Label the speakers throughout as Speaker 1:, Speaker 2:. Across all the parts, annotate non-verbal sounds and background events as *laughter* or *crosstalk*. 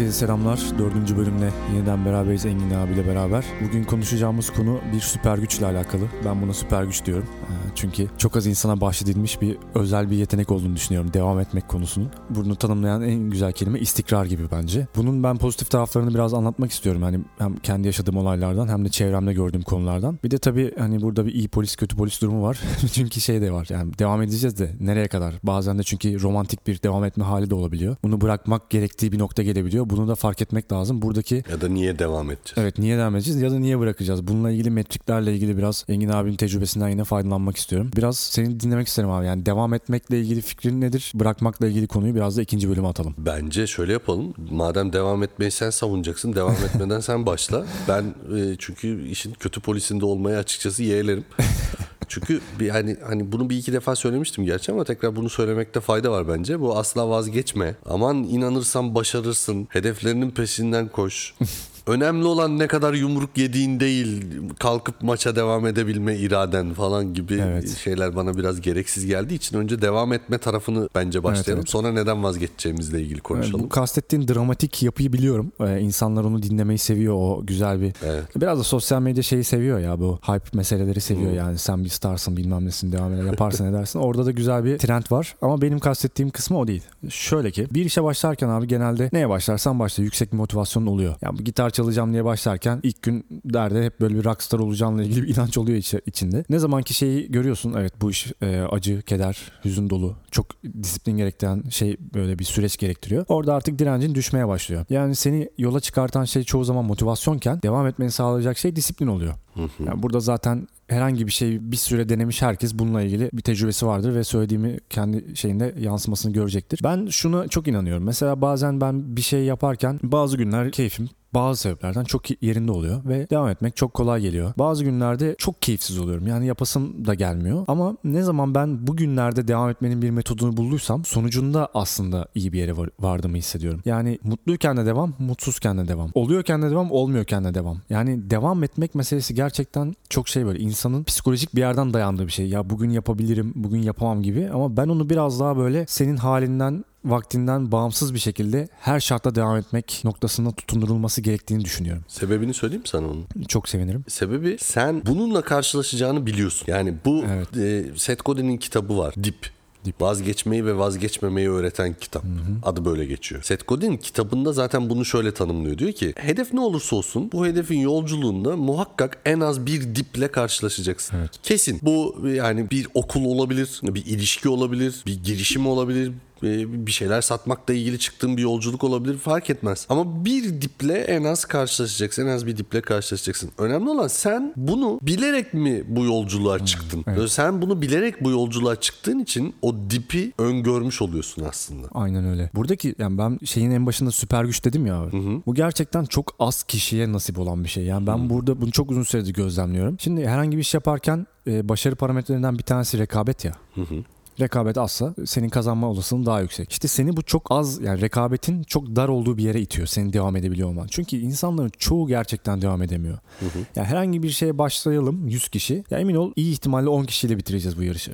Speaker 1: Herkese selamlar. Dördüncü bölümle yeniden beraberiz Engin abiyle beraber. Bugün konuşacağımız konu bir süper güçle alakalı. Ben buna süper güç diyorum. Ee, çünkü çok az insana bahşedilmiş bir özel bir yetenek olduğunu düşünüyorum devam etmek konusunun. Bunu tanımlayan en güzel kelime istikrar gibi bence. Bunun ben pozitif taraflarını biraz anlatmak istiyorum. Hani hem kendi yaşadığım olaylardan hem de çevremde gördüğüm konulardan. Bir de tabii hani burada bir iyi polis kötü polis durumu var. *laughs* çünkü şey de var yani devam edeceğiz de nereye kadar? Bazen de çünkü romantik bir devam etme hali de olabiliyor. Bunu bırakmak gerektiği bir nokta gelebiliyor. Bunu da fark etmek lazım. Buradaki
Speaker 2: Ya da niye devam edeceğiz?
Speaker 1: Evet niye devam edeceğiz ya da niye bırakacağız? Bununla ilgili metriklerle ilgili biraz Engin abinin tecrübesinden yine faydalanmak istiyorum. Biraz seni dinlemek isterim abi. Yani devam etmekle ilgili fikrin nedir? Bırakmakla ilgili konuyu biraz da ikinci bölüme atalım.
Speaker 2: Bence şöyle yapalım. Madem devam etmeyi sen savunacaksın, devam *laughs* etmeden sen başla. Ben e, çünkü işin kötü polisinde olmayı açıkçası yeğlerim. *laughs* Çünkü hani hani bunu bir iki defa söylemiştim gerçi ama tekrar bunu söylemekte fayda var bence. Bu asla vazgeçme. Aman inanırsan başarırsın. Hedeflerinin peşinden koş. Önemli olan ne kadar yumruk yediğin değil, kalkıp maça devam edebilme iraden falan gibi
Speaker 1: Evet.
Speaker 2: şeyler bana biraz gereksiz geldiği için önce devam etme tarafını bence başlayalım.
Speaker 1: evet.
Speaker 2: Sonra neden vazgeçeceğimizle ilgili konuşalım.
Speaker 1: Bu kastettiğin dramatik yapıyı biliyorum. Ee, insanlar onu dinlemeyi seviyor. O güzel bir...
Speaker 2: Evet.
Speaker 1: Biraz da sosyal medya şeyi seviyor ya bu hype meseleleri seviyor yani sen bir starsın bilmem nesin devam eder yaparsın *laughs* edersin. Orada da güzel bir trend var ama benim kastettiğim kısmı o değil. Şöyle ki bir işe başlarken abi genelde neye başlarsan başla yüksek bir motivasyonun oluyor. Yani bu gitar çalacağım diye başlarken ilk gün derde hep böyle bir rockstar olacağınla ilgili bir inanç oluyor içi- içinde. Ne zamanki şeyi görüyorsun evet bu iş e, acı, keder, hüzün dolu çok disiplin gerektiren şey böyle bir süreç gerektiriyor. Orada artık direncin düşmeye başlıyor. Yani seni yola çıkartan şey çoğu zaman motivasyonken devam etmeni sağlayacak şey disiplin oluyor. Yani burada zaten herhangi bir şey bir süre denemiş herkes bununla ilgili bir tecrübesi vardır ve söylediğimi kendi şeyinde yansımasını görecektir. Ben şuna çok inanıyorum. Mesela bazen ben bir şey yaparken bazı günler keyfim bazı sebeplerden çok yerinde oluyor ve devam etmek çok kolay geliyor. Bazı günlerde çok keyifsiz oluyorum. Yani yapasım da gelmiyor. Ama ne zaman ben bu günlerde devam etmenin bir metodunu bulduysam sonucunda aslında iyi bir yere var, vardığımı hissediyorum. Yani mutluyken de devam, mutsuzken de devam. Oluyorken de devam, olmuyorken de devam. Yani devam etmek meselesi gerçekten çok şey böyle insanın psikolojik bir yerden dayandığı bir şey. Ya bugün yapabilirim, bugün yapamam gibi ama ben onu biraz daha böyle senin halinden vaktinden bağımsız bir şekilde her şartta devam etmek noktasında tutundurulması gerektiğini düşünüyorum.
Speaker 2: Sebebini söyleyeyim sana onun.
Speaker 1: Çok sevinirim.
Speaker 2: Sebebi sen bununla karşılaşacağını biliyorsun. Yani bu
Speaker 1: Evet.
Speaker 2: e, Seth Godin'in kitabı var. Dip.
Speaker 1: Dip.
Speaker 2: Vazgeçmeyi ve vazgeçmemeyi öğreten kitap. Adı böyle geçiyor. Seth Godin kitabında zaten bunu şöyle tanımlıyor. Diyor ki hedef ne olursa olsun bu hedefin yolculuğunda muhakkak en az bir diple karşılaşacaksın. Kesin. Bu yani bir okul olabilir, bir ilişki olabilir, bir girişim olabilir, bir şeyler satmakla ilgili çıktığın bir yolculuk olabilir fark etmez. Ama bir diple en az karşılaşacaksın. En az bir diple karşılaşacaksın. Önemli olan sen bunu bilerek mi bu yolculuğa çıktın? Sen bunu bilerek bu yolculuğa çıktığın için o dipi öngörmüş oluyorsun aslında.
Speaker 1: Aynen öyle. Buradaki yani ben şeyin en başında süper güç dedim ya abi. Bu gerçekten çok az kişiye nasip olan bir şey. Yani ben burada bunu çok uzun süredir gözlemliyorum. Şimdi herhangi bir iş yaparken e, başarı parametrelerinden bir tanesi rekabet ya. Rekabet azsa senin kazanma olasılığın daha yüksek. İşte seni bu çok az yani rekabetin çok dar olduğu bir yere itiyor. Senin devam edebiliyor olman. Çünkü insanların çoğu gerçekten devam edemiyor. Yani herhangi bir şeye başlayalım 100 kişi. Ya emin ol iyi ihtimalle 10 kişiyle bitireceğiz bu yarışı.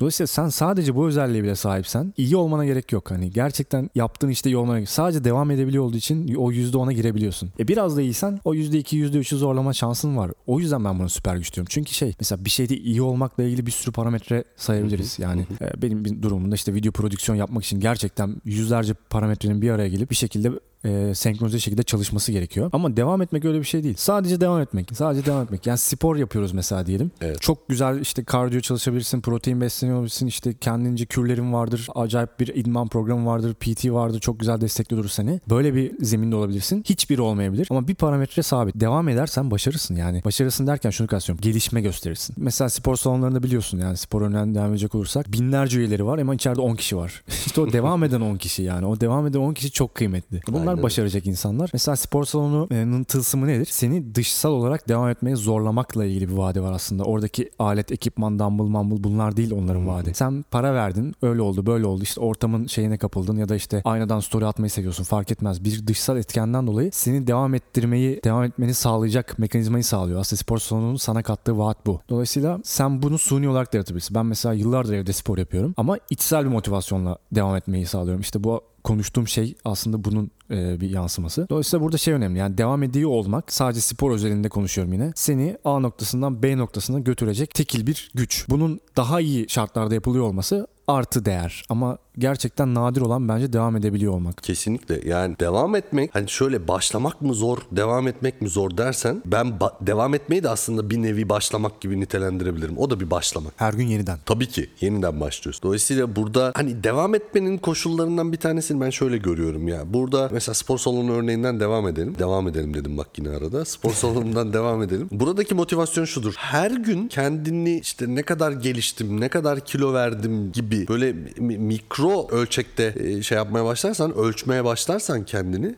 Speaker 1: Dolayısıyla sen sadece bu özelliğe bile sahipsen iyi olmana gerek yok. Hani gerçekten yaptığın işte iyi olmana gerek Sadece devam edebiliyor olduğu için o %10'a girebiliyorsun. E biraz da iyisen o %2, %3'ü zorlama şansın var. O yüzden ben buna süper güç diyorum. Çünkü şey mesela bir şeyde iyi olmakla ilgili bir sürü parametre sayabiliriz. Yani e, benim bir durumumda işte video prodüksiyon yapmak için gerçekten yüzlerce parametrenin bir araya gelip bir şekilde e, senkronize şekilde çalışması gerekiyor. Ama devam etmek öyle bir şey değil. Sadece devam etmek. Sadece devam etmek. Yani spor yapıyoruz mesela diyelim.
Speaker 2: Evet.
Speaker 1: Çok güzel işte kardiyo çalışabilirsin, protein besleniyorsun, işte kendince kürlerin vardır, acayip bir idman programı vardır, PT vardır, çok güzel destekliyordur seni. Böyle bir zeminde olabilirsin. Hiçbiri olmayabilir ama bir parametre sabit. Devam edersen başarırsın yani. Başarısın derken şunu kastediyorum. Gelişme gösterirsin. Mesela spor salonlarında biliyorsun yani spor örneğinden devam edecek olursak binlerce üyeleri var ama içeride 10 kişi var. *laughs* işte o devam eden 10 kişi yani. O devam eden 10 kişi çok kıymetli. Bunlar
Speaker 2: Aynen.
Speaker 1: başaracak insanlar. Mesela spor salonunun tılsımı nedir? Seni dışsal olarak devam etmeye zorlamakla ilgili bir vaadi var aslında. Oradaki alet, ekipman, dumbbell, mumble bunlar değil onların vaadi. Sen para verdin, öyle oldu, böyle oldu. İşte ortamın şeyine kapıldın ya da işte aynadan story atmayı seviyorsun fark etmez. Bir dışsal etkenden dolayı seni devam ettirmeyi, devam etmeni sağlayacak mekanizmayı sağlıyor. Aslında spor salonunun sana kattığı vaat bu. Dolayısıyla sen bunu suni olarak da yaratabilirsin. Ben mesela yıllardır evde spor yapıyorum ama içsel bir motivasyonla devam etmeyi sağlıyorum. İşte bu konuştuğum şey aslında bunun e, bir yansıması. Dolayısıyla burada şey önemli yani devam ediyor olmak sadece spor özelinde konuşuyorum yine. Seni A noktasından B noktasına götürecek tekil bir güç. Bunun daha iyi şartlarda yapılıyor olması artı değer ama gerçekten nadir olan bence devam edebiliyor olmak.
Speaker 2: Kesinlikle yani devam etmek hani şöyle başlamak mı zor devam etmek mi zor dersen ben ba- devam etmeyi de aslında bir nevi başlamak gibi nitelendirebilirim. O da bir başlamak.
Speaker 1: Her gün yeniden.
Speaker 2: Tabii ki yeniden başlıyorsun. Dolayısıyla burada hani devam etmenin koşullarından bir tanesini ben şöyle görüyorum ya. Burada mesela spor salonu örneğinden devam edelim. Devam edelim dedim bak yine arada. Spor *laughs* salonundan devam edelim. Buradaki motivasyon şudur. Her gün kendini işte ne kadar geliştim, ne kadar kilo verdim gibi böyle mi- mikro ölçekte e, şey yapmaya başlarsan, ölçmeye başlarsan kendini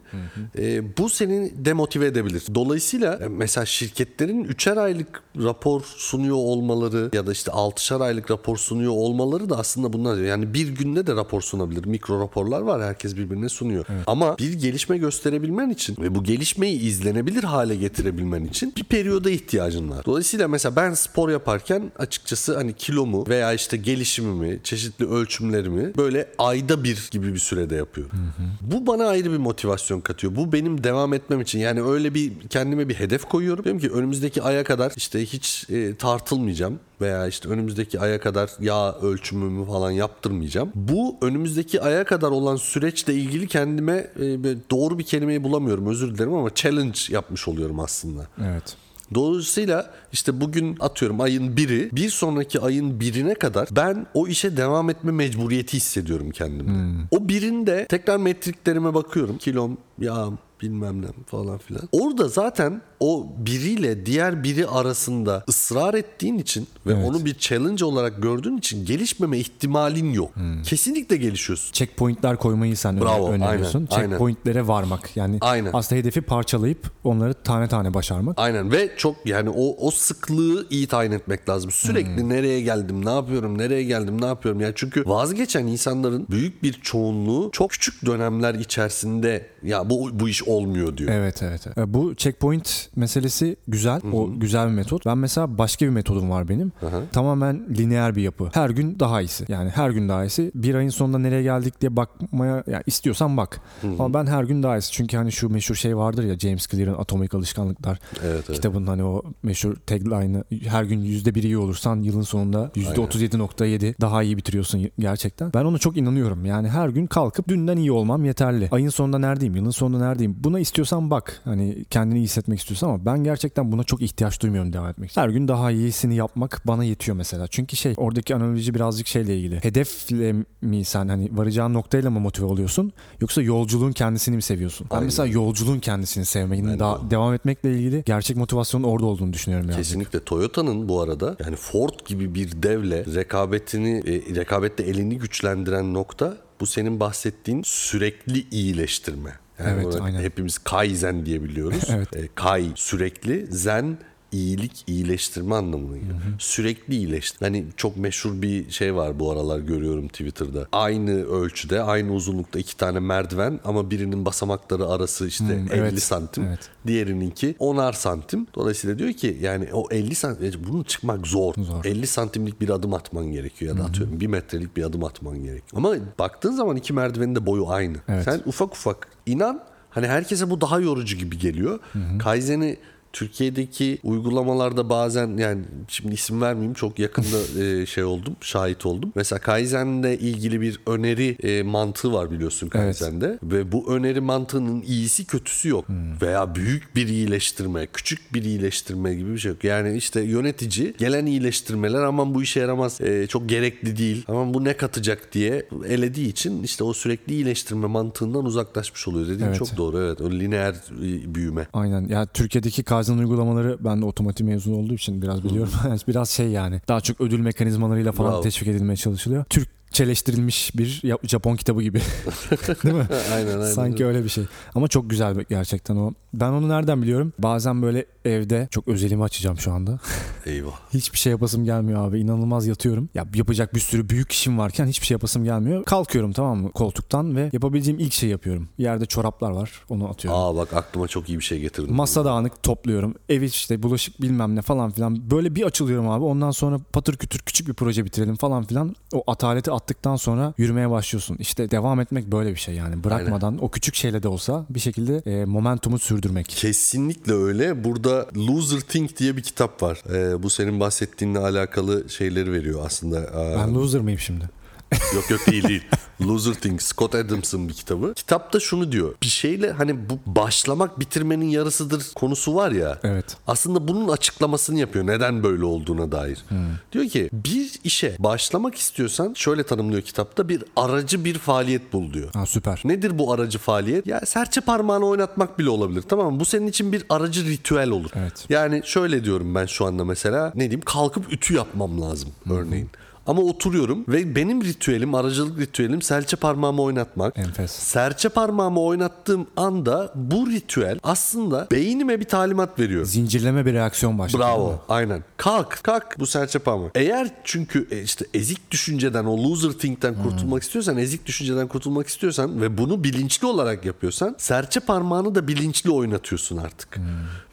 Speaker 2: e, bu seni demotive edebilir. Dolayısıyla e, mesela şirketlerin üçer aylık rapor sunuyor olmaları ya da işte altışar aylık rapor sunuyor olmaları da aslında bunlar. Yani bir günde de rapor sunabilir. Mikro raporlar var. Herkes birbirine sunuyor. Ama bir gelişme gösterebilmen için ve bu gelişmeyi izlenebilir hale getirebilmen için bir periyoda ihtiyacın var. Dolayısıyla mesela ben spor yaparken açıkçası hani kilomu veya işte gelişimimi, çeşitli ölçümlerimi böyle ayda bir gibi bir sürede yapıyorum. Bu bana ayrı bir motivasyon katıyor. Bu benim devam etmem için. Yani öyle bir kendime bir hedef koyuyorum. Diyorum ki önümüzdeki aya kadar işte hiç e, tartılmayacağım veya işte önümüzdeki aya kadar yağ ölçümümü falan yaptırmayacağım. Bu önümüzdeki aya kadar olan süreçle ilgili kendime e, doğru bir kelimeyi bulamıyorum özür dilerim ama challenge yapmış oluyorum aslında.
Speaker 1: Evet.
Speaker 2: Dolayısıyla işte bugün atıyorum ayın biri bir sonraki ayın birine kadar ben o işe devam etme mecburiyeti hissediyorum kendimde. O birinde tekrar metriklerime bakıyorum. Kilom, yağım, bilmem ne falan filan. Orada zaten o biriyle diğer biri arasında ısrar ettiğin için ve
Speaker 1: Evet.
Speaker 2: onu bir challenge olarak gördüğün için gelişmeme ihtimalin yok. Kesinlikle gelişiyorsun.
Speaker 1: Checkpointler koymayı sen
Speaker 2: Bravo,
Speaker 1: öneriyorsun.
Speaker 2: aynen, aynen.
Speaker 1: Checkpointlere varmak. Yani
Speaker 2: Aynen.
Speaker 1: aslında hedefi parçalayıp onları tane tane başarmak.
Speaker 2: Aynen ve çok yani o o sıklığı iyi tayin etmek lazım. Sürekli nereye geldim, ne yapıyorum, nereye geldim, ne yapıyorum. Yani çünkü vazgeçen insanların büyük bir çoğunluğu çok küçük dönemler içerisinde ya bu bu iş olmuyor diyor.
Speaker 1: Evet evet. evet. E, Bu checkpoint meselesi güzel. O güzel bir metot. Ben mesela başka bir metodum var benim. Tamamen lineer bir yapı. Her gün daha iyisi. Yani her gün daha iyisi. Bir ayın sonunda nereye geldik diye bakmaya yani istiyorsan bak. Ama ben her gün daha iyisi. Çünkü hani şu meşhur şey vardır ya James Clear'ın Atomik Alışkanlıklar
Speaker 2: Evet, evet.
Speaker 1: kitabının hani o meşhur tagline'ı her gün yüzde bir iyi olursan yılın sonunda yüzde 37.7 daha iyi bitiriyorsun gerçekten. Ben ona çok inanıyorum. Yani her gün kalkıp dünden iyi olmam yeterli. Ayın sonunda neredeyim? Yılın sonunda neredeyim? Buna istiyorsan bak. Hani kendini iyi hissetmek istiyorsan ama ben gerçekten buna çok ihtiyaç duymuyorum devam etmek için. Her gün daha iyisini yapmak bana yetiyor mesela. Çünkü şey oradaki analoji birazcık şeyle ilgili. Hedefle mi sen hani varacağın noktayla mı motive oluyorsun? Yoksa yolculuğun kendisini mi seviyorsun? Ben
Speaker 2: Aynen.
Speaker 1: mesela yolculuğun kendisini sevmenin
Speaker 2: Ben de
Speaker 1: daha devam etmekle ilgili gerçek motivasyonun orada olduğunu düşünüyorum yani.
Speaker 2: Kesinlikle Toyota'nın bu arada yani Ford gibi bir devle rekabetini e, rekabette elini güçlendiren nokta bu senin bahsettiğin sürekli iyileştirme. Yani
Speaker 1: Evet, aynen.
Speaker 2: hepimiz kaizen diye biliyoruz.
Speaker 1: Evet.
Speaker 2: E, kai sürekli, zen iyilik, iyileştirme anlamına geliyor. Sürekli iyileştir. Hani çok meşhur bir şey var bu aralar görüyorum Twitter'da. Aynı ölçüde, aynı uzunlukta iki tane merdiven ama birinin basamakları arası işte 50
Speaker 1: evet,
Speaker 2: santim.
Speaker 1: evet.
Speaker 2: Diğerininki 10'ar santim. Dolayısıyla diyor ki yani o 50 santim bunun çıkmak zor.
Speaker 1: Zor.
Speaker 2: 50 santimlik bir adım atman gerekiyor ya da atıyorum bir metrelik bir adım atman gerekiyor. Ama baktığın zaman iki merdivenin de boyu aynı.
Speaker 1: Evet.
Speaker 2: Sen ufak ufak inan hani herkese bu daha yorucu gibi geliyor. Kaizen'i Türkiye'deki uygulamalarda bazen yani şimdi isim vermeyeyim çok yakında *laughs* e, şey oldum şahit oldum. Mesela Kaizen'le ilgili bir öneri e, mantığı var biliyorsun
Speaker 1: Evet.
Speaker 2: Kaizen'de ve bu öneri mantığının iyisi kötüsü yok veya büyük bir iyileştirme, küçük bir iyileştirme gibi bir şey yok. Yani işte yönetici gelen iyileştirmeler aman bu işe yaramaz, e, çok gerekli değil, aman bu ne katacak diye elediği için işte o sürekli iyileştirme mantığından uzaklaşmış oluyor. Dediğin
Speaker 1: Evet.
Speaker 2: çok doğru evet. O lineer büyüme.
Speaker 1: Aynen. Ya Türkiye'deki Kaizen uygulamaları ben de otomotiv mezunu olduğu için biraz biliyorum. *laughs* biraz şey yani. Daha çok ödül mekanizmalarıyla falan
Speaker 2: Bravo.
Speaker 1: teşvik edilmeye çalışılıyor. Türkçeleştirilmiş bir Japon kitabı gibi. *laughs* Değil mi?
Speaker 2: aynen aynen.
Speaker 1: Sanki öyle bir şey. Ama çok güzel gerçekten o. Ben onu nereden biliyorum? Bazen böyle evde çok özelimi açacağım şu anda. *laughs*
Speaker 2: Eyvah.
Speaker 1: Hiçbir şey yapasım gelmiyor abi. İnanılmaz yatıyorum. Ya yapacak bir sürü büyük işim varken hiçbir şey yapasım gelmiyor. Kalkıyorum tamam mı koltuktan ve yapabileceğim ilk şey yapıyorum. Yerde çoraplar var. Onu atıyorum.
Speaker 2: Aa bak aklıma çok iyi bir şey getirdin.
Speaker 1: Masa dağınık topluyorum. Ev işte bulaşık bilmem ne falan filan. Böyle bir açılıyorum abi. Ondan sonra patır kütür küçük bir proje bitirelim falan filan. O ataleti attıktan sonra yürümeye başlıyorsun. İşte devam etmek böyle bir şey yani. Bırakmadan o küçük şeyle de olsa bir şekilde e, momentumu sürdürmek.
Speaker 2: Kesinlikle öyle. Burada Loser Think diye bir kitap var. Ee, bu senin bahsettiğinle alakalı şeyleri veriyor aslında.
Speaker 1: Ben loser mıyım şimdi?
Speaker 2: Yok yok değil değil. *laughs* Loser Things. Scott Adams'ın bir kitabı. Kitapta şunu diyor. Bir şeyle hani bu başlamak bitirmenin yarısıdır konusu var ya.
Speaker 1: Evet.
Speaker 2: Aslında bunun açıklamasını yapıyor. Neden böyle olduğuna dair. Diyor ki bir işe başlamak istiyorsan şöyle tanımlıyor kitapta bir aracı bir faaliyet bul diyor.
Speaker 1: Ha, süper.
Speaker 2: Nedir bu aracı faaliyet? Ya serçe parmağını oynatmak bile olabilir tamam mı? Bu senin için bir aracı ritüel olur.
Speaker 1: Evet.
Speaker 2: Yani şöyle diyorum ben şu anda mesela ne diyeyim kalkıp ütü yapmam lazım örneğin. Ama oturuyorum ve benim ritüelim, aracılık ritüelim serçe parmağımı oynatmak.
Speaker 1: Enfes.
Speaker 2: Serçe parmağımı oynattığım anda bu ritüel aslında beynime bir talimat veriyor.
Speaker 1: Zincirleme bir reaksiyon başlıyor.
Speaker 2: Bravo. Aynen. Kalk. Kalk bu serçe parmağı. Eğer çünkü e, işte ezik düşünceden o loser think'ten kurtulmak istiyorsan, ezik düşünceden kurtulmak istiyorsan ve bunu bilinçli olarak yapıyorsan serçe parmağını da bilinçli oynatıyorsun artık.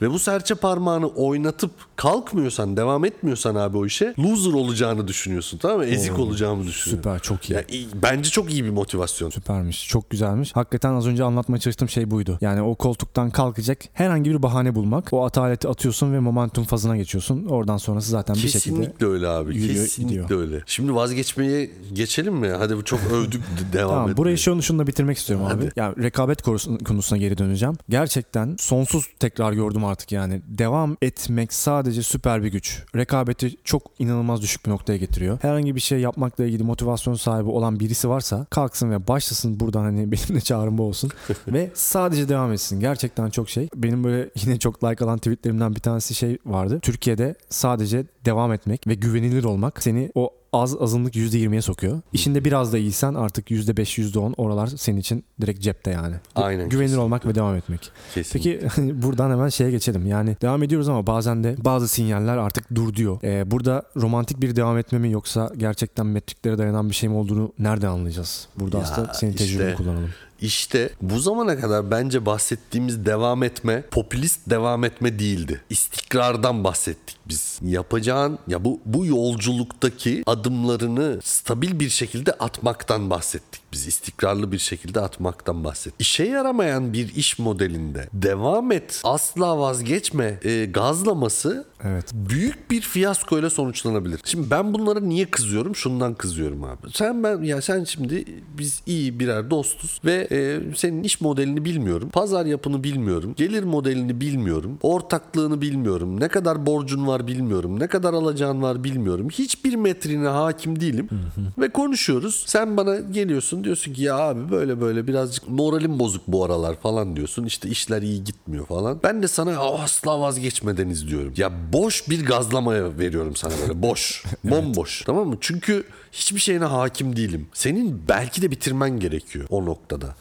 Speaker 2: Ve bu serçe parmağını oynatıp kalkmıyorsan, devam etmiyorsan abi o işe loser olacağını düşünüyorsun tamam mı? Ezik olacağımı düşünüyorsun.
Speaker 1: Süper çok iyi.
Speaker 2: Ya, iyi- bence çok iyi bir motivasyon.
Speaker 1: Süpermiş. Çok güzelmiş. Hakikaten az önce anlatmaya çalıştığım şey buydu. Yani o koltuktan kalkacak herhangi bir bahane bulmak. O ataleti atıyorsun ve momentum fazına geçiyorsun. Oradan sonrası zaten bir şekilde
Speaker 2: Kesinlikle öyle abi.
Speaker 1: yürüyor,
Speaker 2: Kesinlikle
Speaker 1: gidiyor.
Speaker 2: öyle. Şimdi vazgeçmeye geçelim mi? Hadi bu çok övdük *laughs* devam
Speaker 1: Tamam
Speaker 2: etmeye.
Speaker 1: burayı şunu şununla bitirmek istiyorum abi.
Speaker 2: Hadi.
Speaker 1: Yani rekabet konusu- konusuna geri döneceğim. Gerçekten sonsuz tekrar gördüm artık yani. Devam etmek sadece süper bir güç. Rekabeti çok inanılmaz düşük bir noktaya getiriyor. Herhangi bir şey yapmakla ilgili motivasyon sahibi olan birisi varsa kalksın ve başlasın buradan hani *laughs* benim de çağrım bu olsun. *laughs* ve sadece devam etsin. Gerçekten çok şey. Benim böyle yine çok like alan tweetlerimden bir tanesi şey vardı. Türkiye'de sadece devam etmek ve güvenilir olmak seni o az azınlık %20'ye sokuyor. İşinde biraz da iyisen artık %5, %10 oralar senin için direkt cepte yani.
Speaker 2: Aynen,
Speaker 1: Güvenilir
Speaker 2: kesinlikle.
Speaker 1: olmak ve devam etmek.
Speaker 2: Kesinlikle.
Speaker 1: Peki *laughs* buradan hemen şeye geçelim. Yani devam ediyoruz ama bazen de bazı sinyaller artık dur diyor. Ee, burada romantik bir devam etme mi yoksa gerçekten metriklere dayanan bir şey mi olduğunu nereden anlayacağız? Burada
Speaker 2: Ya
Speaker 1: aslında senin
Speaker 2: işte-
Speaker 1: tecrübeni kullanalım.
Speaker 2: İşte bu zamana kadar bence bahsettiğimiz devam etme popülist devam etme değildi. İstikrardan bahsettik biz. Yapacağın ya bu bu yolculuktaki adımlarını stabil bir şekilde atmaktan bahsettik biz. İstikrarlı bir şekilde atmaktan bahsettik. İşe yaramayan bir iş modelinde devam et, asla vazgeçme e, gazlaması
Speaker 1: Evet.
Speaker 2: büyük bir fiyaskoyla sonuçlanabilir. Şimdi ben bunlara niye kızıyorum? Şundan kızıyorum abi. Sen ben ya sen şimdi biz iyi birer dostuz ve e, senin iş modelini bilmiyorum. Pazar yapını bilmiyorum. Gelir modelini bilmiyorum. Ortaklığını bilmiyorum. Ne kadar borcun var bilmiyorum. Ne kadar alacağın var bilmiyorum. Hiçbir metrine hakim değilim. ve konuşuyoruz. Sen bana geliyorsun diyorsun ki ya abi böyle böyle birazcık moralim bozuk bu aralar falan diyorsun. İşte işler iyi gitmiyor falan. Ben de sana "Aa, asla vazgeçmedeniz diyorum. Ya boş bir gazlamaya veriyorum sana böyle boş. *laughs* Bomboş. Tamam mı? Çünkü hiçbir şeyine hakim değilim. Senin belki de bitirmen gerekiyor o noktada.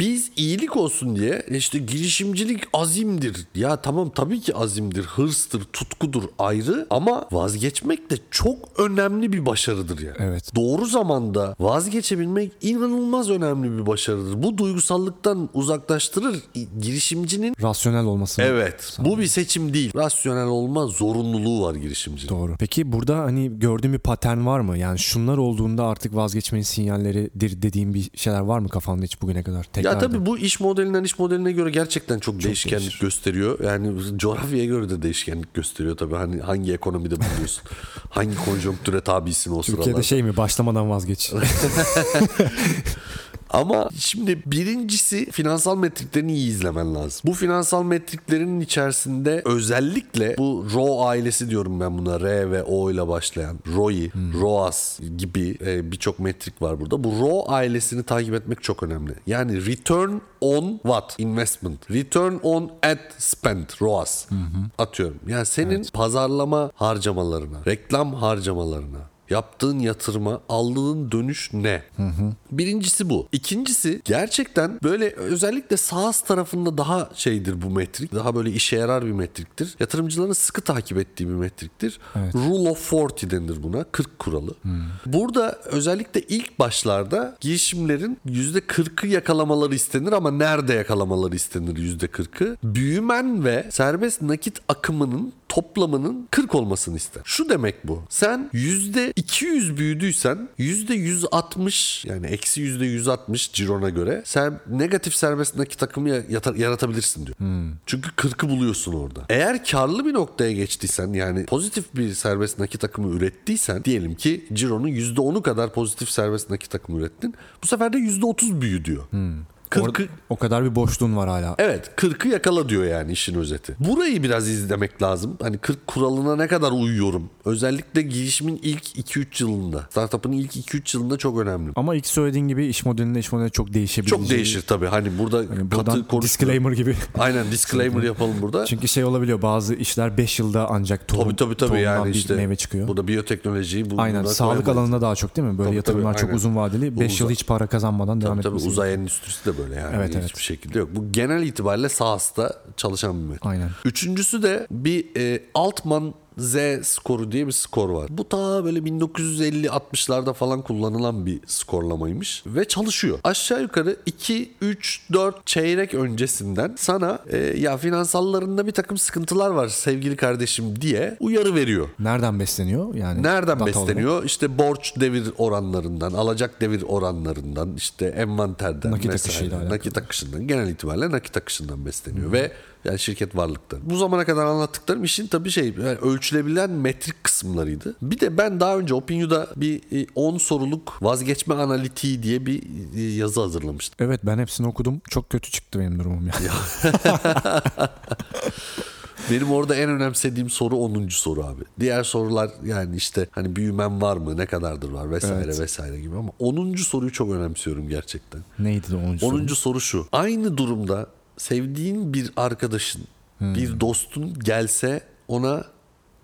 Speaker 2: Biz iyilik olsun diye işte girişimcilik azimdir. Ya tamam tabii ki azimdir, hırstır, tutkudur ayrı ama vazgeçmek de çok önemli bir başarıdır yani.
Speaker 1: Evet.
Speaker 2: Doğru zamanda vazgeçebilmek inanılmaz önemli bir başarıdır. Bu duygusallıktan uzaklaştırır girişimcinin
Speaker 1: Rasyonel olması.
Speaker 2: Evet. Bu bir seçim değil. Rasyonel olma zorunluluğu var girişimcinin.
Speaker 1: Doğru. Peki burada hani gördüğün bir patern var mı? Yani şunlar olduğunda artık vazgeçmenin sinyalleridir dediğin bir şeyler var mı kafanda hiç bugüne kadar? Tekrar
Speaker 2: Ya tabii bu iş modelinden iş modeline göre gerçekten çok, değişkenlik
Speaker 1: değişir.
Speaker 2: gösteriyor. Yani coğrafyaya göre de değişkenlik gösteriyor tabii. Hani hangi ekonomide bulunuyorsun? hangi konjonktüre tabisin o
Speaker 1: Türkiye'de
Speaker 2: sıralar?
Speaker 1: şey mi başlamadan vazgeç. *laughs*
Speaker 2: Ama şimdi birincisi finansal metriklerini iyi izlemen lazım. Bu finansal metriklerin içerisinde özellikle bu RO ailesi diyorum ben buna R ve O ile başlayan ROI, ROAS gibi e, birçok metrik var burada. Bu RO ailesini takip etmek çok önemli. Yani return on what? Investment. Return on ad spend. ROAS. Atıyorum. Yani senin pazarlama harcamalarına, reklam harcamalarına, Yaptığın yatırıma aldığın dönüş ne? Birincisi bu. İkincisi gerçekten böyle özellikle SaaS tarafında daha şeydir bu metrik. Daha böyle işe yarar bir metriktir. Yatırımcıların sıkı takip ettiği bir metriktir. Rule of 40 denir buna. 40 kuralı. Burada özellikle ilk başlarda girişimlerin %40'ı yakalamaları istenir ama nerede yakalamaları istenir %40'ı? Büyümen ve serbest nakit akımının toplamının 40 olmasını ister. Şu demek bu. Sen %200 büyüdüysen %160 yani eksi %160 cirona göre sen negatif serbest nakit akımı yaratabilirsin diyor. Çünkü 40'ı buluyorsun orada. Eğer karlı bir noktaya geçtiysen yani pozitif bir serbest nakit akımı ürettiysen diyelim ki cironun %10'u kadar pozitif serbest nakit akımı ürettin. Bu sefer de %30 büyü diyor. 40'ı
Speaker 1: Orada o kadar bir boşluğun var hala.
Speaker 2: Evet 40'ı yakala diyor yani işin özeti. Burayı biraz izlemek lazım. Hani 40 kuralına ne kadar uyuyorum. Özellikle girişimin ilk 2-3 yılında. Startup'ın ilk 2-3 yılında çok önemli.
Speaker 1: Ama ilk söylediğin gibi iş modeline iş modeline çok değişebilir.
Speaker 2: Çok değişir tabii. Hani burada
Speaker 1: Yani
Speaker 2: katı konuşma.
Speaker 1: disclaimer gibi.
Speaker 2: Aynen disclaimer yapalım burada.
Speaker 1: Çünkü şey olabiliyor bazı işler 5 yılda ancak tohum,
Speaker 2: Tabii tabii tabii yani
Speaker 1: bir
Speaker 2: işte
Speaker 1: meyve çıkıyor.
Speaker 2: burada biyoteknolojiyi bu
Speaker 1: Aynen sağlık alanında daha çok değil mi? Böyle
Speaker 2: Tabii,
Speaker 1: yatırımlar
Speaker 2: tabii,
Speaker 1: çok
Speaker 2: aynen.
Speaker 1: uzun vadeli.
Speaker 2: Bu
Speaker 1: 5 yıl hiç para kazanmadan devam
Speaker 2: Tabii tabii
Speaker 1: etmesi.
Speaker 2: uzay endüstrisi de böyle yani.
Speaker 1: Evet,
Speaker 2: Hiçbir
Speaker 1: evet.
Speaker 2: şekilde yok. Bu genel itibariyle SaaS'ta çalışan bir metot.
Speaker 1: Aynen.
Speaker 2: Üçüncüsü de bir e, Altman Z skoru diye bir skor var. Bu ta böyle 1950-60'larda falan kullanılan bir skorlamaymış ve çalışıyor. Aşağı yukarı 2, 3, 4 çeyrek öncesinden sana e, ya finansallarında bir takım sıkıntılar var sevgili kardeşim diye uyarı veriyor.
Speaker 1: Nereden besleniyor? Yani
Speaker 2: Nereden
Speaker 1: data olarak?
Speaker 2: besleniyor? İşte borç devir oranlarından, alacak devir oranlarından, işte envanterden
Speaker 1: Nakit
Speaker 2: vesaire.
Speaker 1: akışıyla alakalı.
Speaker 2: Nakit akışından, genel itibariyle nakit akışından besleniyor ve yani şirket varlıkları. Bu zamana kadar anlattıklarım işin tabii şey yani ölçülebilen metrik kısımlarıydı. Bir de ben daha önce Opinio'da bir e, 10 soruluk vazgeçme analitiği diye bir e, yazı hazırlamıştım.
Speaker 1: Evet ben hepsini okudum. Çok kötü çıktı benim durumum ya. *laughs*
Speaker 2: Benim orada en önemsediğim soru 10. soru abi. Diğer sorular yani işte hani büyümem var mı, ne kadardır var vesaire
Speaker 1: Evet.
Speaker 2: vesaire gibi ama 10. soruyu çok önemsiyorum gerçekten.
Speaker 1: Neydi de 10.
Speaker 2: 10. soru şu. Aynı durumda sevdiğin bir arkadaşın, bir dostun gelse ona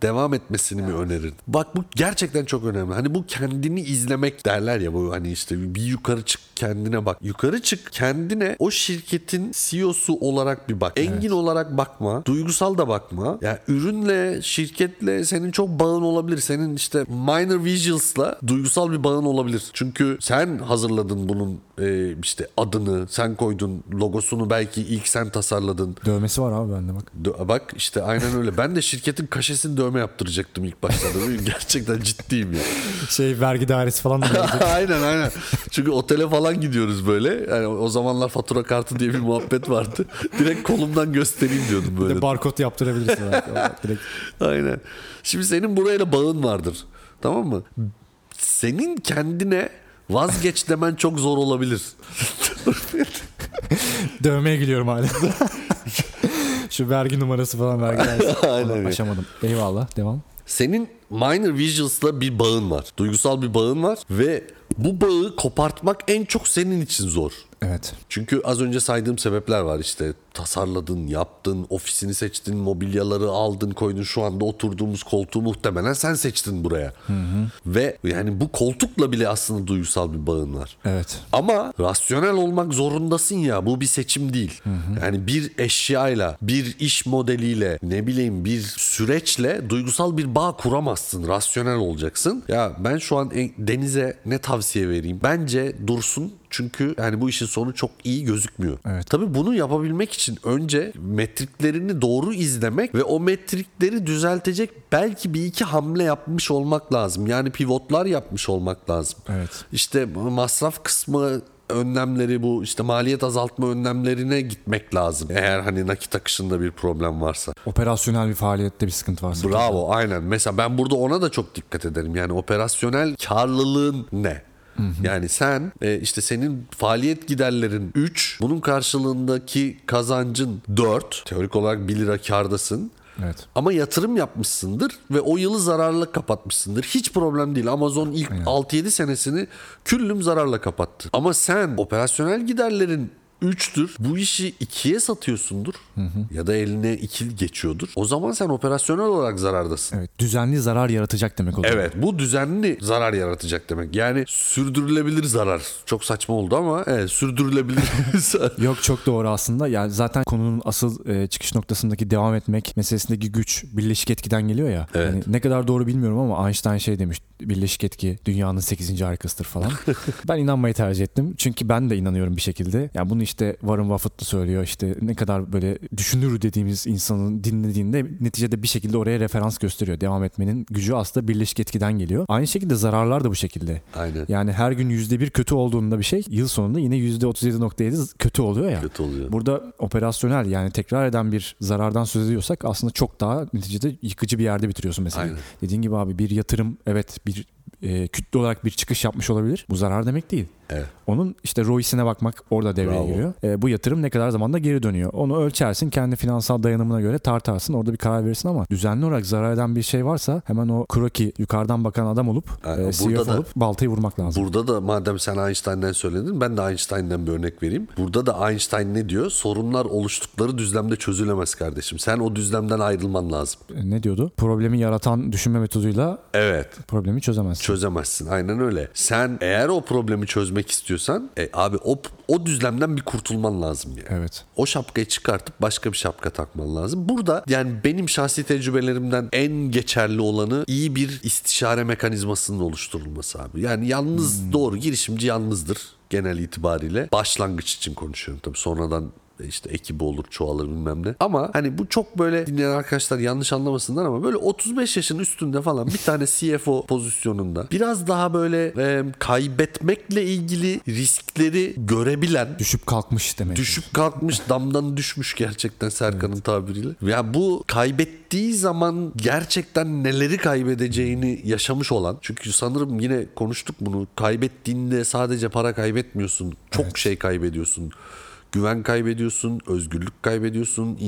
Speaker 2: devam etmesini mi önerirdin? Bak bu gerçekten çok önemli. Hani bu kendini izlemek derler ya bu hani işte bir yukarı çık kendine bak. Yukarı çık kendine o şirketin CEO'su olarak bir bak. Engin olarak bakma. Duygusal da bakma. Ya ürünle, şirketle senin çok bağın olabilir. Senin işte minor visuals'la duygusal bir bağın olabilir. Çünkü sen hazırladın bunun e, işte adını, sen koydun logosunu belki ilk sen tasarladın.
Speaker 1: Dövmesi var abi bende bak.
Speaker 2: Dö- Bak işte aynen öyle. Ben de şirketin kaşesini dövme yaptıracaktım ilk başlarda. *laughs* Gerçekten ciddiyim ya.
Speaker 1: Şey vergi dairesi falan da *laughs*
Speaker 2: aynen aynen. Çünkü otele falan gidiyoruz böyle. Yani o zamanlar fatura kartı diye bir muhabbet vardı. *laughs* Direkt kolumdan göstereyim diyordum
Speaker 1: Bir
Speaker 2: böyle.
Speaker 1: de barkod yaptırabilirsin. Direkt.
Speaker 2: Aynen. Şimdi senin burayla bağın vardır. Tamam mı? Senin kendine vazgeç demen çok zor olabilir.
Speaker 1: Dövmeye gidiyorum hala. Şu vergi numarası falan vergi. *laughs*
Speaker 2: Aynen.
Speaker 1: Aşamadım. Eyvallah devam.
Speaker 2: Senin minor visuals'la bir bağın var. Duygusal bir bağın var ve bu bağı kopartmak en çok senin için zor.
Speaker 1: Evet.
Speaker 2: Çünkü az önce saydığım sebepler var işte tasarladın, yaptın, ofisini seçtin, mobilyaları aldın, koydun. Şu anda oturduğumuz koltuğu muhtemelen sen seçtin buraya. Ve yani bu koltukla bile aslında duygusal bir bağın var.
Speaker 1: Evet.
Speaker 2: Ama rasyonel olmak zorundasın ya bu bir seçim değil. Yani bir eşyayla, bir iş modeliyle, ne bileyim bir süreçle duygusal bir bağ kuramazsın. Rasyonel olacaksın. Ya ben şu an en- Deniz'e ne tavsiye vereyim? Bence dursun çünkü yani bu işin sonu çok iyi gözükmüyor.
Speaker 1: Evet.
Speaker 2: Tabii bunu yapabilmek için önce metriklerini doğru izlemek ve o metrikleri düzeltecek belki bir iki hamle yapmış olmak lazım. Yani pivotlar yapmış olmak lazım.
Speaker 1: Evet.
Speaker 2: İşte masraf kısmı önlemleri bu işte maliyet azaltma önlemlerine gitmek lazım. Eğer hani nakit akışında bir problem varsa.
Speaker 1: Operasyonel bir faaliyette bir sıkıntı varsa.
Speaker 2: Bravo aynen. Mesela ben burada ona da çok dikkat ederim. Yani operasyonel karlılığın ne? Yani sen e, işte senin faaliyet giderlerin 3, bunun karşılığındaki kazancın 4. Teorik olarak 1 lira kardasın.
Speaker 1: Evet.
Speaker 2: Ama yatırım yapmışsındır ve o yılı zararla kapatmışsındır. Hiç problem değil. Amazon ilk 6-7 senesini küllüm zararla kapattı. Ama sen operasyonel giderlerin 3'tür. Bu işi 2'ye satıyorsundur. Ya da eline 2 geçiyordur. O zaman sen operasyonel olarak zarardasın.
Speaker 1: Evet. Düzenli zarar yaratacak demek oluyor.
Speaker 2: Evet bu düzenli zarar yaratacak demek. Yani sürdürülebilir zarar. Çok saçma oldu ama evet sürdürülebilir *laughs* zarar.
Speaker 1: Yok çok doğru aslında. Yani zaten konunun asıl e, çıkış noktasındaki devam etmek meselesindeki güç birleşik etkiden geliyor ya.
Speaker 2: Evet.
Speaker 1: Yani ne kadar doğru bilmiyorum ama Einstein şey demiş. Birleşik etki dünyanın 8. harikasıdır falan. *laughs* ben inanmayı tercih ettim. Çünkü ben de inanıyorum bir şekilde. Yani bunu işte Warren Buffett da söylüyor işte ne kadar böyle düşünür dediğimiz insanın dinlediğinde neticede bir şekilde oraya referans gösteriyor. Devam etmenin gücü aslında birleşik etkiden geliyor. Aynı şekilde zararlar da bu şekilde.
Speaker 2: Aynen.
Speaker 1: Yani her gün %1 kötü olduğunda bir şey yıl sonunda yine %37.7 kötü oluyor ya.
Speaker 2: Kötü oluyor.
Speaker 1: Burada operasyonel yani tekrar eden bir zarardan söz ediyorsak aslında çok daha neticede yıkıcı bir yerde bitiriyorsun mesela.
Speaker 2: Aynen.
Speaker 1: Dediğin gibi abi bir yatırım evet bir e, kütle olarak bir çıkış yapmış olabilir. Bu zarar demek değil.
Speaker 2: Evet.
Speaker 1: Onun işte ROI'sine bakmak orada devreye
Speaker 2: Bravo.
Speaker 1: giriyor. E, bu yatırım ne kadar zamanda geri dönüyor. Onu ölçersin kendi finansal dayanımına göre tartarsın orada bir karar verirsin ama düzenli olarak zarar eden bir şey varsa hemen o kroki yukarıdan bakan adam olup
Speaker 2: Yani
Speaker 1: e, CFO
Speaker 2: da-
Speaker 1: olup baltayı vurmak lazım.
Speaker 2: Burada da madem sen Einstein'den söyledin ben de Einstein'dan bir örnek vereyim. Burada da Einstein ne diyor? Sorunlar oluştukları düzlemde çözülemez kardeşim. Sen o düzlemden ayrılman lazım.
Speaker 1: E, ne diyordu? Problemi yaratan düşünme metoduyla
Speaker 2: Evet.
Speaker 1: problemi çözemezsin.
Speaker 2: Çözemezsin. Aynen öyle. Sen eğer o problemi çözmek istiyorsan e, abi o, o düzlemden bir kurtulman lazım yani.
Speaker 1: evet.
Speaker 2: O şapkayı çıkartıp başka bir şapka takman lazım. Burada yani benim şahsi tecrübelerimden en geçerli olanı iyi bir istişare mekanizmasının oluşturulması abi. Yani yalnız doğru girişimci yalnızdır genel itibariyle. Başlangıç için konuşuyorum tabii. Sonradan işte ekibi olur çoğalır bilmem ne. Ama hani bu çok böyle dinleyen arkadaşlar yanlış anlamasınlar ama böyle 35 yaşın üstünde falan bir tane *laughs* CFO pozisyonunda biraz daha böyle e, kaybetmekle ilgili riskleri görebilen
Speaker 1: Düşüp kalkmış demek.
Speaker 2: Düşüp kalkmış *laughs* damdan düşmüş gerçekten Serkan'ın tabiriyle. Ya bu kaybettiği zaman gerçekten neleri kaybedeceğini yaşamış olan. Çünkü sanırım yine konuştuk bunu. Kaybettiğinde sadece para kaybetmiyorsun. Çok şey kaybediyorsun. Güven kaybediyorsun, özgürlük kaybediyorsun,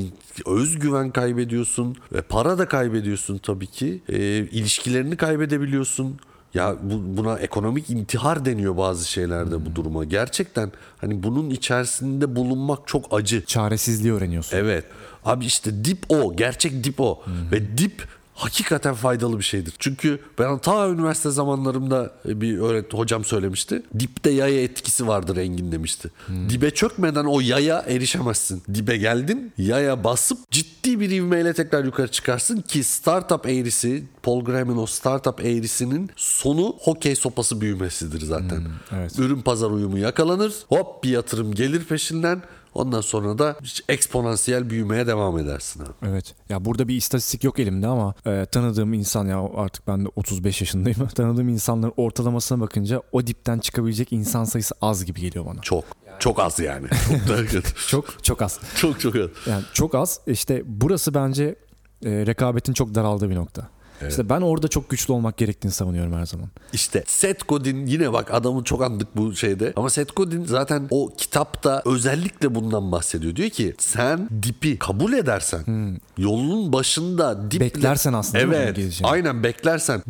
Speaker 2: özgüven kaybediyorsun ve para da kaybediyorsun tabii ki. E, ilişkilerini kaybedebiliyorsun. Ya bu, buna ekonomik intihar deniyor bazı şeylerde bu duruma. Gerçekten hani bunun içerisinde bulunmak çok acı.
Speaker 1: Çaresizliği öğreniyorsun.
Speaker 2: Evet. Abi işte dip o. Gerçek dip o. Ve dip hakikaten faydalı bir şeydir. Çünkü ben ta üniversite zamanlarımda bir öğret hocam söylemişti. Dipte yaya etkisi vardır Engin demişti. Dibe çökmeden o yaya erişemezsin. Dibe geldin yaya basıp ciddi bir ivmeyle tekrar yukarı çıkarsın ki startup eğrisi Paul Graham'in o startup eğrisinin sonu hokey sopası büyümesidir zaten.
Speaker 1: evet.
Speaker 2: Ürün pazar uyumu yakalanır. Hop bir yatırım gelir peşinden. Ondan sonra da eksponansiyel büyümeye devam edersin abi.
Speaker 1: Evet. Ya burada bir istatistik yok elimde ama e, tanıdığım insan ya artık ben de 35 yaşındayım. *laughs* tanıdığım insanların ortalamasına bakınca o dipten çıkabilecek insan sayısı az gibi geliyor bana.
Speaker 2: Çok. Çok az yani. *laughs* Çok. *laughs*
Speaker 1: Çok çok az.
Speaker 2: çok çok az.
Speaker 1: Yani çok az. İşte burası bence e, rekabetin çok daraldığı bir nokta. İşte ben orada çok güçlü olmak gerektiğini savunuyorum her zaman.
Speaker 2: İşte Seth Godin yine bak adamı çok andık bu şeyde. Ama Seth Godin zaten o kitapta özellikle bundan bahsediyor. Diyor ki sen dipi kabul edersen yolun başında diple...
Speaker 1: Beklersen aslında
Speaker 2: Evet. Aynen beklersen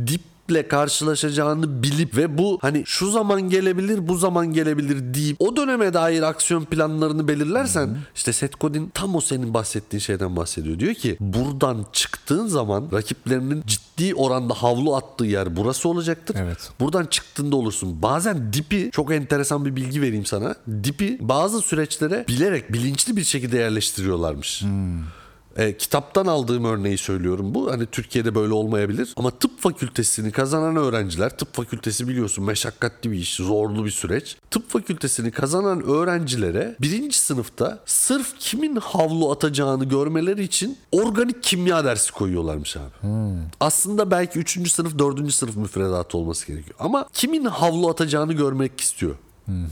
Speaker 2: diple karşılaşacağını bilip ve bu hani şu zaman gelebilir bu zaman gelebilir deyip o döneme dair aksiyon planlarını belirlersen işte Seth Godin tam o senin bahsettiğin şeyden bahsediyor. Diyor ki buradan çıktığın zaman rakiplerinin ciddi oranda havlu attığı yer burası olacaktır.
Speaker 1: Evet.
Speaker 2: Buradan çıktığında olursun. Bazen dipi çok enteresan bir bilgi vereyim sana. Dipi bazı süreçlere bilerek bilinçli bir şekilde yerleştiriyorlarmış. E, kitaptan aldığım örneği söylüyorum bu. Hani Türkiye'de böyle olmayabilir. Ama tıp fakültesini kazanan öğrenciler, tıp fakültesi biliyorsun meşakkatli bir iş, zorlu bir süreç. Tıp fakültesini kazanan öğrencilere birinci sınıfta sırf kimin havlu atacağını görmeleri için organik kimya dersi koyuyorlarmış abi. Aslında belki üçüncü sınıf, dördüncü sınıf müfredatı olması gerekiyor. Ama kimin havlu atacağını görmek istiyor.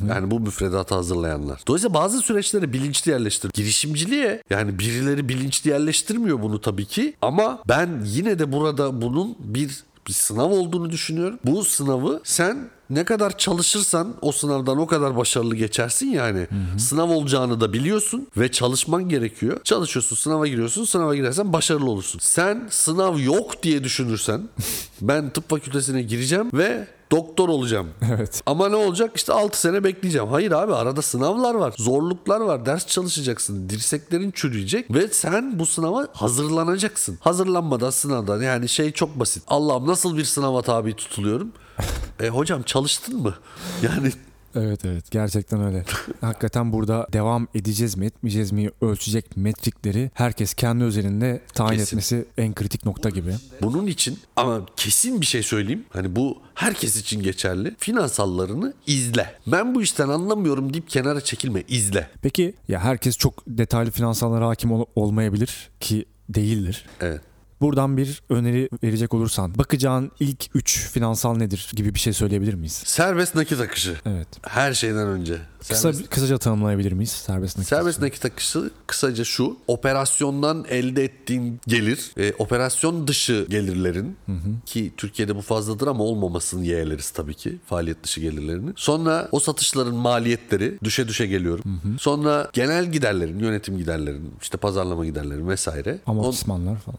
Speaker 2: Yani bu müfredatı hazırlayanlar. Dolayısıyla bazı süreçleri bilinçli yerleştir. Girişimciliğe yani birileri bilinçli yerleştirmiyor bunu tabii ki. Ama ben yine de burada bunun bir bir sınav olduğunu düşünüyorum. Bu sınavı sen ne kadar çalışırsan o sınavdan o kadar başarılı geçersin yani. Sınav olacağını da biliyorsun ve çalışman gerekiyor. Çalışıyorsun, sınava giriyorsun. Sınava girersen başarılı olursun. Sen sınav yok diye düşünürsen *laughs* ben tıp fakültesine gireceğim ve doktor olacağım. *laughs*
Speaker 1: Evet.
Speaker 2: Ama ne olacak? İşte 6 sene bekleyeceğim. Hayır abi arada sınavlar var. Zorluklar var. Ders çalışacaksın. Dirseklerin çürüyecek ve sen bu sınava hazırlanacaksın. Hazırlanmadan sınavdan yani şey çok basit. Allah'ım nasıl bir sınava tabi tutuluyorum? *laughs* e hocam çalıştın mı? Yani
Speaker 1: Evet evet gerçekten öyle. *laughs* Hakikaten burada devam edeceğiz mi etmeyeceğiz mi ölçecek metrikleri herkes kendi özelinde tayin
Speaker 2: Kesin.
Speaker 1: etmesi en kritik nokta gibi.
Speaker 2: Bunun için ama kesin bir şey söyleyeyim. Hani bu herkes için geçerli. Finansallarını izle. Ben bu işten anlamıyorum deyip kenara çekilme. izle.
Speaker 1: Peki ya herkes çok detaylı finansallara hakim ol- olmayabilir ki değildir.
Speaker 2: Evet.
Speaker 1: Buradan bir öneri verecek olursan bakacağın ilk 3 finansal nedir gibi bir şey söyleyebilir miyiz?
Speaker 2: Serbest nakit akışı.
Speaker 1: Evet.
Speaker 2: Her şeyden önce.
Speaker 1: Kısa
Speaker 2: Serbest,
Speaker 1: kısaca tanımlayabilir miyiz serbest nakit?
Speaker 2: serbest nakit akışı kısaca şu. Operasyondan elde ettiğin gelir, e, operasyon dışı gelirlerin ki Türkiye'de bu fazladır ama olmamasını yeğleriz tabii ki faaliyet dışı gelirlerini. Sonra o satışların maliyetleri düşe düşe geliyorum. Sonra genel giderlerin, yönetim giderlerin, işte pazarlama giderlerin vesaire.
Speaker 1: Amortismanlar falan.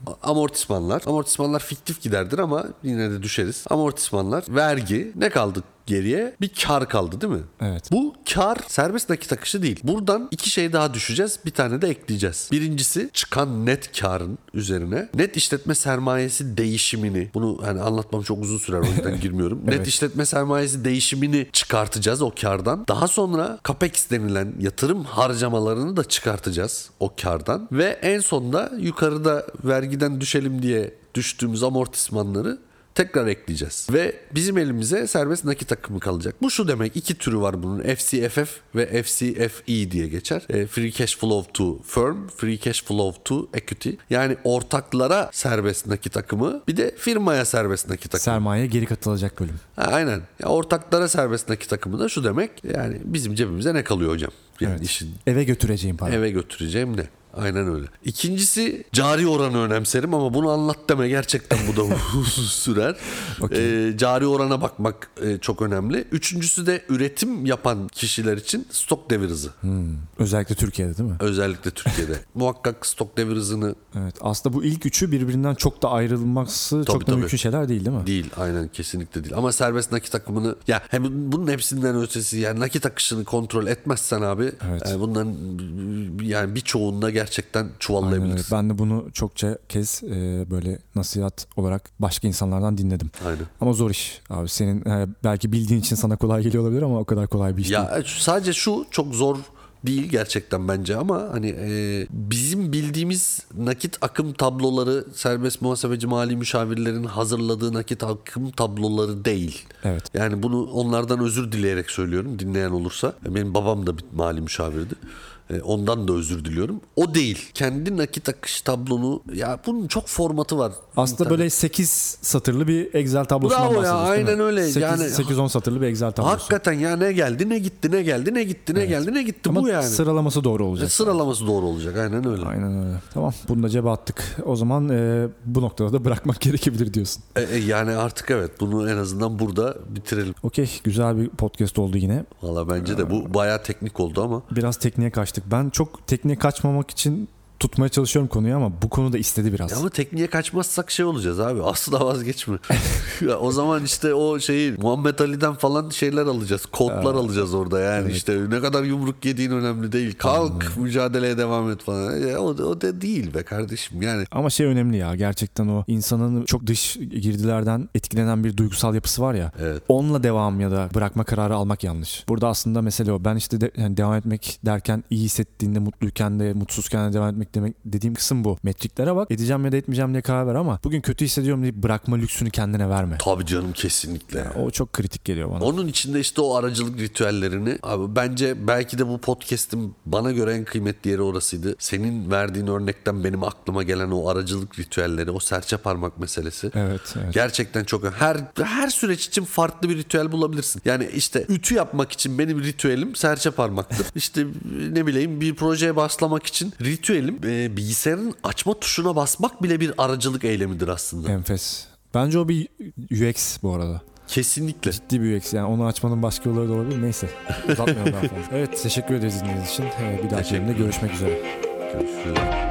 Speaker 2: Amortismanlar. Amortismanlar fiktif giderdir ama yine de düşeriz. Amortismanlar, vergi ne kaldı geriye? Bir kar kaldı değil mi?
Speaker 1: Evet.
Speaker 2: Bu kar serbest nakit akışı değil. Buradan iki şey daha düşeceğiz. Bir tane de ekleyeceğiz. Birincisi çıkan net karın üzerine net işletme sermayesi değişimini bunu hani anlatmam çok uzun sürer o yüzden *laughs* girmiyorum. Net
Speaker 1: Evet.
Speaker 2: işletme sermayesi değişimini çıkartacağız o kardan. Daha sonra capex denilen yatırım harcamalarını da çıkartacağız o kardan. Ve en sonunda yukarıda vergiden düşelim diye düştüğümüz amortismanları tekrar ekleyeceğiz. Ve bizim elimize serbest nakit akımı kalacak. Bu şu demek iki türü var bunun. FCFF ve FCFE diye geçer. E, Free Cash Flow to Firm, Free Cash Flow to Equity. Yani ortaklara serbest nakit akımı bir de firmaya serbest nakit akımı.
Speaker 1: Sermaye geri katılacak bölüm.
Speaker 2: Ha, aynen. Ya ortaklara serbest nakit akımı da şu demek. Yani bizim cebimize ne kalıyor hocam? Yani
Speaker 1: Evet.
Speaker 2: işin
Speaker 1: Eve götüreceğim para.
Speaker 2: eve götüreceğim ne? Aynen öyle. İkincisi cari oranı önemserim ama bunu anlat deme gerçekten bu da *laughs* uzun sürer.
Speaker 1: Okey.
Speaker 2: Ee, cari orana bakmak e, çok önemli. Üçüncüsü de üretim yapan kişiler için stok devir hızı.
Speaker 1: Özellikle Türkiye'de değil mi?
Speaker 2: Özellikle Türkiye'de. *laughs* Muhakkak stok devir hızını
Speaker 1: Evet. Aslında bu ilk üçü birbirinden çok da ayrılması çok da
Speaker 2: tabii.
Speaker 1: mümkün şeyler değil değil mi?
Speaker 2: değil. Aynen kesinlikle değil. Ama serbest nakit akımını ya hem bunun hepsinden ötesi yani nakit akışını kontrol etmezsen abi
Speaker 1: Evet.
Speaker 2: yani bunların yani birçoğunda gerçekten
Speaker 1: Aynen öyle.
Speaker 2: çuvallayabilirsin.
Speaker 1: Ben de bunu çokça kez e, böyle nasihat olarak başka insanlardan dinledim.
Speaker 2: Aynen.
Speaker 1: Ama zor iş abi. Senin e, belki bildiğin için sana kolay geliyor olabilir ama o kadar kolay bir iş değil.
Speaker 2: Ya sadece şu çok zor değil gerçekten bence ama hani e, bizim bildiğimiz nakit akım tabloları serbest muhasebeci mali müşavirlerin hazırladığı nakit akım tabloları değil.
Speaker 1: Evet.
Speaker 2: Yani bunu onlardan özür dileyerek söylüyorum dinleyen olursa. Benim babam da bir mali müşavirdi. E, Ondan da özür diliyorum. O değil. Kendi nakit akış tablonu ya bunun çok formatı var.
Speaker 1: Aslında böyle 8 satırlı bir Excel tablosundan
Speaker 2: Bravo ya,
Speaker 1: bahsediyoruz değil mi?
Speaker 2: aynen öyle.
Speaker 1: 8,
Speaker 2: Yani-
Speaker 1: 8-10 satırlı bir Excel tablosu.
Speaker 2: Hakikaten ya ne geldi ne gitti ne geldi ne gitti ne geldi ne gitti
Speaker 1: Ama
Speaker 2: bu yani.
Speaker 1: sıralaması doğru
Speaker 2: E,
Speaker 1: olacak.
Speaker 2: Sıralaması doğru olacak aynen öyle.
Speaker 1: Aynen öyle. Tamam. Bunu da cebe attık. O zaman e, bu noktada da bırakmak *laughs* gerekebilir diyorsun.
Speaker 2: E, e, yani artık evet bunu en azından burada bitirelim.
Speaker 1: Okey. Güzel bir podcast oldu yine.
Speaker 2: Valla bence de bu bayağı teknik oldu ama
Speaker 1: Biraz tekniğe kaçtık. Ben çok tekniğe kaçmamak için tutmaya çalışıyorum konuyu ama bu konuda istedi biraz.
Speaker 2: Ya ama tekniğe kaçmazsak şey olacağız abi. *laughs* Asla vazgeçme. *laughs* O zaman işte o şeyi Muhammed Ali'den falan şeyler alacağız. Kodlar alacağız orada yani işte ne kadar yumruk yediğin önemli değil. Kalk mücadeleye devam et falan. Ya o, o da değil be kardeşim yani.
Speaker 1: Ama şey önemli ya gerçekten o insanın çok dış girdilerden etkilenen bir duygusal yapısı var ya.
Speaker 2: Evet.
Speaker 1: Onunla devam ya da bırakma kararı almak yanlış. Burada aslında mesele o. Ben işte de, yani devam etmek derken iyi hissettiğinde, mutluyken de, mutsuzken de devam etmek demek dediğim kısım bu. Metriklere bak. Edeceğim ya da etmeyeceğim diye karar ver ama bugün kötü hissediyorum deyip bırakma lüksünü kendine verme.
Speaker 2: Tabii canım kesinlikle.
Speaker 1: O çok kritik geliyor bana.
Speaker 2: Onun içinde işte o aracılık ritüellerini abi bence belki de bu podcast'in bana göre en kıymetli yeri orasıydı. Senin verdiğin örnekten benim aklıma gelen o aracılık ritüelleri, o serçe parmak meselesi.
Speaker 1: Evet, evet.
Speaker 2: Gerçekten çok her her süreç için farklı bir ritüel bulabilirsin. Yani işte ütü yapmak için benim ritüelim serçe parmaktır. *laughs* işte ne bileyim bir projeye başlamak için ritüelim e, bilgisayarın açma tuşuna basmak bile bir aracılık eylemidir aslında.
Speaker 1: Enfes. Bence o bir UX bu arada.
Speaker 2: Kesinlikle.
Speaker 1: Ciddi bir UX yani onu açmanın başka yolları da olabilir. Neyse uzatmayalım daha fazla. *laughs* Evet teşekkür ederiz dinlediğiniz için. Bir dahaki bölümde görüşmek üzere.
Speaker 2: Görüşürüz.